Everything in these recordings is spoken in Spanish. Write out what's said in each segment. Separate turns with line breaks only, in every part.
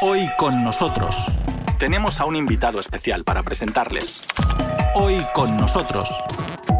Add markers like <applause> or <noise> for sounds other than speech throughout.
Hoy con nosotros tenemos a un invitado especial para presentarles. Hoy con nosotros.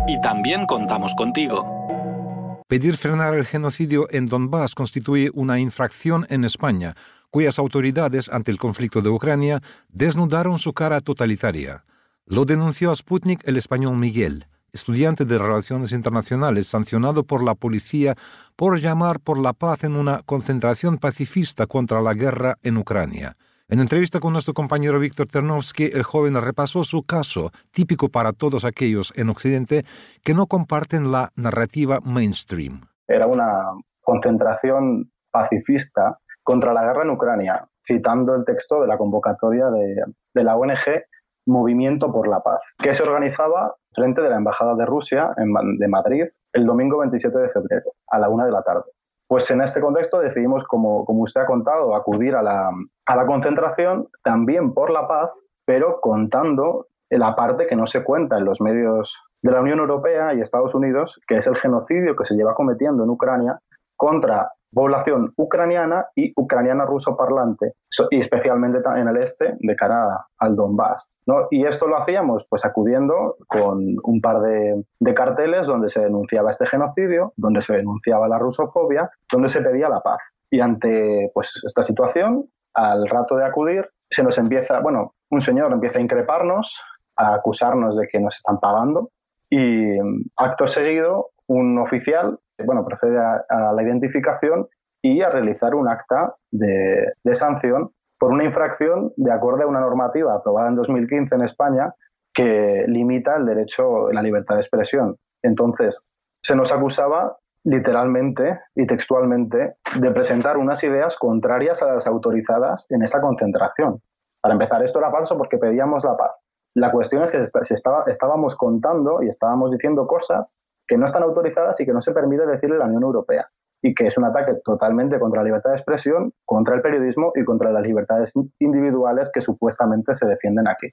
Y también contamos contigo.
Pedir frenar el genocidio en Donbass constituye una infracción en España, cuyas autoridades ante el conflicto de Ucrania desnudaron su cara totalitaria. Lo denunció a Sputnik el español Miguel estudiante de Relaciones Internacionales, sancionado por la policía por llamar por la paz en una concentración pacifista contra la guerra en Ucrania. En entrevista con nuestro compañero Víctor Ternovsky, el joven repasó su caso, típico para todos aquellos en Occidente que no comparten la narrativa mainstream.
Era una concentración pacifista contra la guerra en Ucrania, citando el texto de la convocatoria de, de la ONG Movimiento por la Paz, que se organizaba frente de la Embajada de Rusia en, de Madrid el domingo 27 de febrero a la una de la tarde. Pues en este contexto decidimos, como, como usted ha contado, acudir a la, a la concentración también por la paz, pero contando la parte que no se cuenta en los medios de la Unión Europea y Estados Unidos, que es el genocidio que se lleva cometiendo en Ucrania contra población ucraniana y ucraniana ruso parlante, y especialmente en el este, de cara al Donbass. ¿no? Y esto lo hacíamos pues acudiendo con un par de, de, carteles donde se denunciaba este genocidio, donde se denunciaba la rusofobia, donde se pedía la paz. Y ante pues, esta situación, al rato de acudir, se nos empieza, bueno, un señor empieza a increparnos, a acusarnos de que nos están pagando, y acto seguido, un oficial bueno, procede a, la identificación y a realizar un acta de, sanción por una infracción de acuerdo a una normativa aprobada en 2015 en España que limita el derecho a la libertad de expresión. Entonces, se nos acusaba literalmente y textualmente de presentar unas ideas contrarias a las autorizadas en esa concentración. Para empezar, esto era falso porque pedíamos la paz. La cuestión es que se estábamos contando y estábamos diciendo cosas que no están autorizadas y que no se permite decirle la Unión Europea y que es un ataque totalmente contra la libertad de expresión, contra el periodismo y contra las libertades individuales que supuestamente se defienden aquí.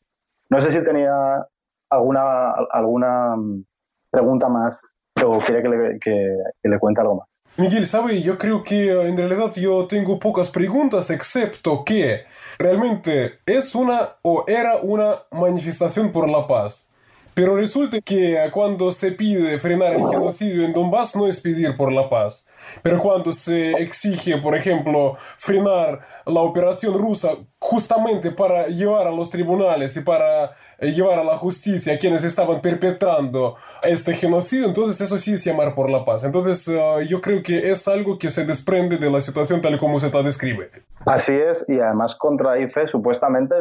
No sé si tenía alguna, alguna mm, pregunta más o quiere que le, que, le, cuente algo más.
Miguel, sabe, yo creo que eh, en realidad yo tengo pocas preguntas, excepto que realmente es una o era una manifestación por la paz. Pero resulta que cuando se pide frenar el genocidio en Donbass no es pedir por la paz. Pero cuando se exige, por ejemplo, frenar la operación rusa justamente para llevar a los tribunales y para eh, llevar a la justicia a quienes estaban perpetrando este genocidio, entonces eso sí es llamar por la paz. Entonces eh, yo creo que es algo que se desprende de la situación tal como se la describe.
Así es, y además contradice supuestamente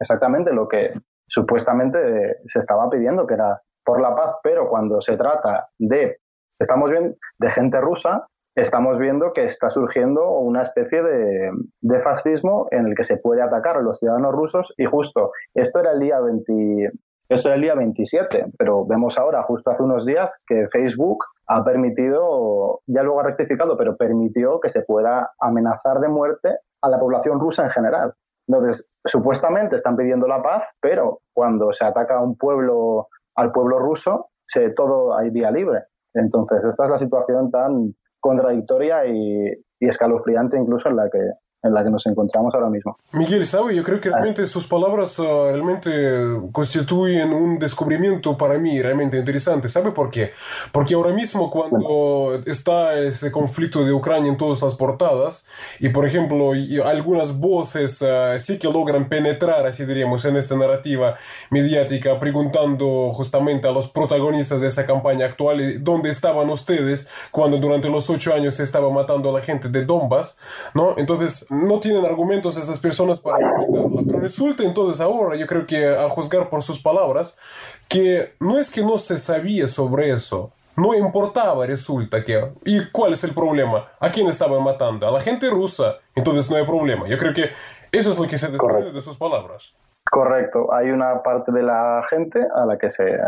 exactamente lo que supuestamente se estaba pidiendo, que era por la paz, pero cuando se trata de, estamos bien, de gente rusa, estamos viendo que está surgiendo una especie de, de, fascismo en el que se puede atacar a los ciudadanos rusos y justo, esto era el día 20, esto era el día 27, pero vemos ahora, justo hace unos días, que Facebook ha permitido, ya luego ha rectificado, pero permitió que se pueda amenazar de muerte a la población rusa en general. Entonces, supuestamente están pidiendo la paz, pero cuando se ataca a un pueblo, al pueblo ruso, se, todo hay vía libre. Entonces, esta es la situación tan contradictoria y, y escalofriante incluso en la que en la que nos encontramos ahora mismo.
Miguel, ¿sabe? Yo creo que realmente sus palabras uh, realmente constituyen un descubrimiento para mí realmente interesante. ¿Sabe por qué? Porque ahora mismo cuando está ese conflicto de Ucrania en todas las portadas y por ejemplo algunas voces uh, sí que logran penetrar, así diríamos, en esta narrativa mediática preguntando justamente a los protagonistas de esa campaña actual dónde estaban ustedes cuando durante los ocho años se estaba matando a la gente de Donbass, ¿no? Entonces no tienen argumentos esas personas para argumentarla. Pero resulta entonces ahora, yo creo que a juzgar por sus palabras, que no es que no se sabía sobre eso. No importaba, resulta que. ¿Y cuál es el problema? ¿A quién estaban matando? A la gente rusa. Entonces no hay problema. Yo creo que eso es lo que se desprende de sus palabras.
Correcto. Hay una parte de la gente a la que se.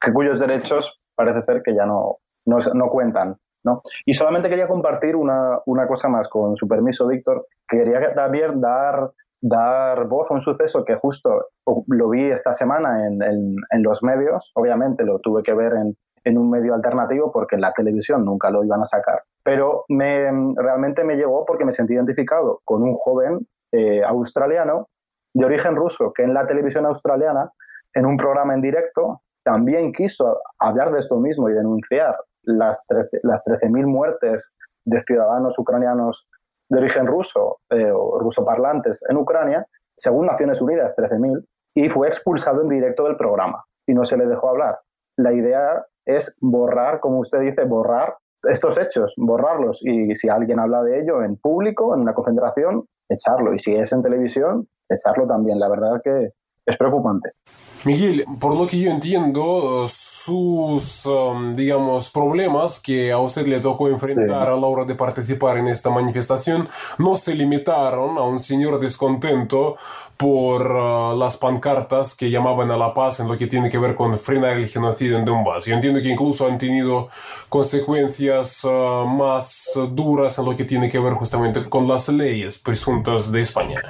que cuyos derechos parece ser que ya no, no, no cuentan. ¿No? Y solamente quería compartir una, una cosa más, con su permiso, Víctor, quería también dar, dar voz a un suceso que justo lo vi esta semana en, en, los medios, obviamente lo tuve que ver en, en, un medio alternativo porque en la televisión nunca lo iban a sacar, pero me, realmente me llegó porque me sentí identificado con un joven eh, australiano de origen ruso, que en la televisión australiana, en un programa en directo, también quiso hablar de esto mismo y denunciar las 13.000 las muertes de ciudadanos ucranianos de origen ruso eh, o ruso parlantes en Ucrania, según Naciones Unidas, 13.000, y fue expulsado en directo del programa y no se le dejó hablar. La idea es borrar, como usted dice, borrar estos hechos, borrarlos y si alguien habla de ello en público, en una concentración, echarlo. Y si es en televisión, echarlo también. La verdad que es preocupante.
Miguel, por lo que yo entiendo, sus, um, digamos, problemas que a usted le tocó enfrentar a la hora de participar en esta manifestación no se limitaron a un señor descontento por uh, las pancartas que llamaban a la paz en lo que tiene que ver con frenar el genocidio en Donbass. Yo entiendo que incluso han tenido consecuencias uh, más duras en lo que tiene que ver justamente con las leyes presuntas de España.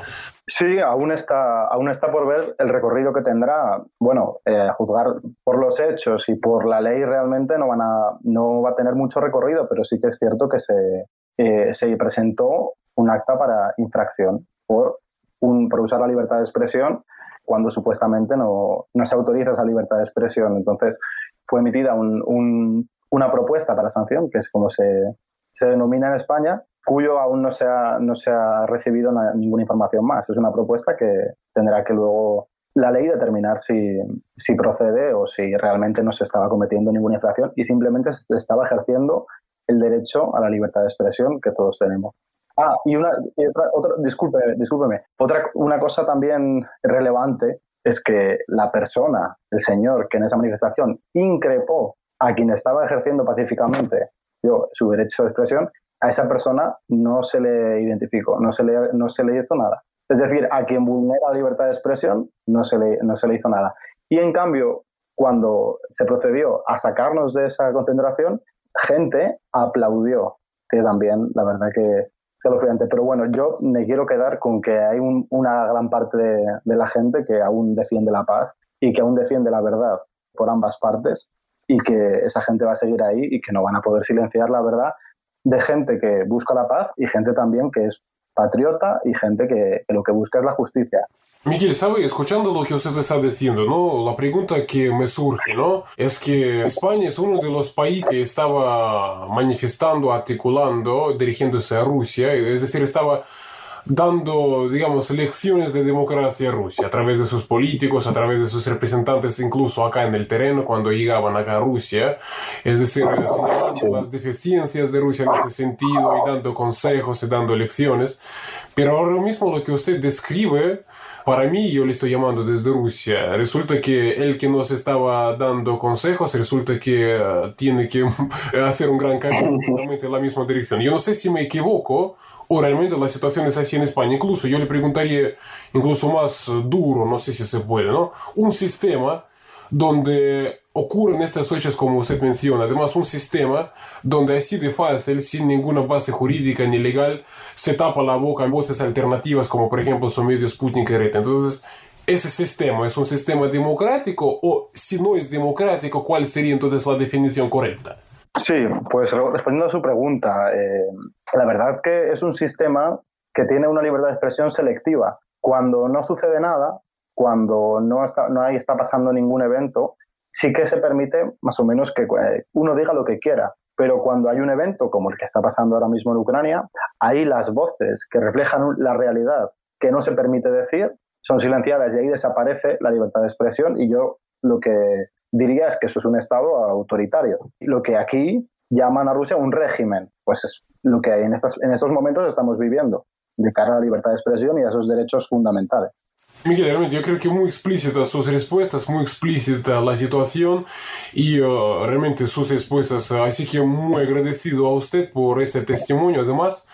Sí, aún está, aún está por ver el recorrido que tendrá. Bueno, eh, juzgar por los hechos y por la ley realmente no, van a, no va a tener mucho recorrido, pero sí que es cierto que se, eh, se presentó un acta para infracción por, un, por usar la libertad de expresión cuando supuestamente no, no se autoriza esa libertad de expresión. Entonces, fue emitida un, una propuesta para sanción, que es como se, se denomina en España, cuyo aún no se ha, no se ha recibido ninguna información más. Es una propuesta que tendrá que luego la ley determinar si, si procede o si realmente no se estaba cometiendo ninguna infracción y simplemente se estaba ejerciendo el derecho a la libertad de expresión que todos tenemos. Ah, y una otra, discúlpeme, discúlpeme. Otra una cosa también relevante es que la persona, el señor que en esa manifestación increpó a quien estaba ejerciendo pacíficamente yo, su derecho de expresión, a esa persona no se le identificó, no se le, no se le hizo nada. Es decir, a quien vulnera la libertad de expresión no se le, no se le hizo nada. Y en cambio, cuando se procedió a sacarnos de esa concentración, gente aplaudió, que también, la verdad que se lo fui antes. Pero bueno, yo me quiero quedar con que hay una gran parte de, de la gente que aún defiende la paz y que aún defiende la verdad por ambas partes y que esa gente va a seguir ahí y que no van a poder silenciar la verdad de gente que busca la paz y gente también que es patriota y gente que, lo que busca es la justicia.
Miguel, ¿sabe? Escuchando lo que usted está diciendo, ¿no? La pregunta que me surge, ¿no? Es que España es uno de los países que estaba manifestando, articulando, dirigiéndose a Rusia, es decir, estaba dando, digamos, lecciones de democracia a Rusia a través de sus políticos, a través de sus representantes, incluso acá en el terreno, cuando llegaban acá a Rusia, es decir, las deficiencias de Rusia en ese sentido y dando consejos y dando lecciones. Pero ahora mismo lo que usted describe, para mí, yo le estoy llamando desde Rusia. Resulta que el que nos estaba dando consejos, resulta que uh, tiene que <laughs> hacer un gran cambio en la misma dirección. Yo no sé si me equivoco o realmente la situación es así en España. Incluso yo le preguntaría, incluso más duro, no sé si se puede, ¿no? Un sistema donde ocurren estas hechos como usted menciona. Además, un sistema donde así de fácil, sin ninguna base jurídica ni legal, se tapa la boca en voces alternativas como por ejemplo son medios Sputnik y Red. Entonces, ese sistema es un sistema democrático o si no es democrático, ¿cuál sería entonces la definición correcta?
Sí, pues respondiendo a su pregunta, eh, la verdad que es un sistema que tiene una libertad de expresión selectiva. Cuando no sucede nada, cuando no está, no está pasando ningún evento, sí que se permite más o menos que eh, uno diga lo que quiera. Pero cuando hay un evento como el que está pasando ahora mismo en Ucrania, ahí las voces que reflejan la realidad que no se permite decir son silenciadas y ahí desaparece la libertad de expresión. Y yo lo que diría es que eso es un Estado autoritario. Lo que aquí llaman a Rusia un régimen, pues es lo que en, en estos momentos estamos viviendo, de cara a la libertad de expresión y a esos derechos fundamentales.
Miguel, realmente yo creo que muy explícitas sus respuestas, muy explícita la situación y uh, realmente sus respuestas, así que muy agradecido a usted por este testimonio, además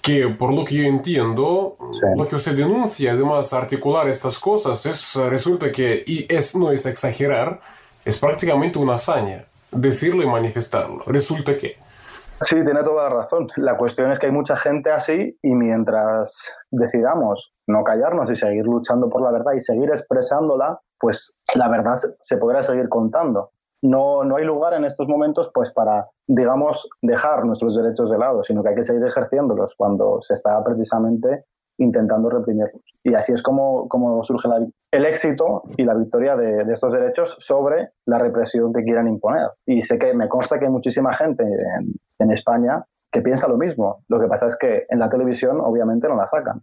que por lo que yo entiendo, lo que usted denuncia, además articular estas cosas, es, resulta que, y es, no es exagerar, es prácticamente una hazaña decirlo y manifestarlo. Resulta que...
Sí, tiene toda la razón. La cuestión es que hay mucha gente así y mientras decidamos no callarnos y seguir luchando por la verdad y seguir expresándola, pues la verdad se podrá seguir contando. No, no hay lugar en estos momentos pues para, digamos, dejar nuestros derechos de lado, sino que hay que seguir ejerciéndolos cuando se está precisamente intentando reprimirlos. Y así es como, como surge el éxito y la victoria de, estos derechos sobre la represión que quieran imponer. Y sé que me consta que muchísima gente en, en España que piensa lo mismo. Lo que pasa es que en la televisión obviamente no la sacan.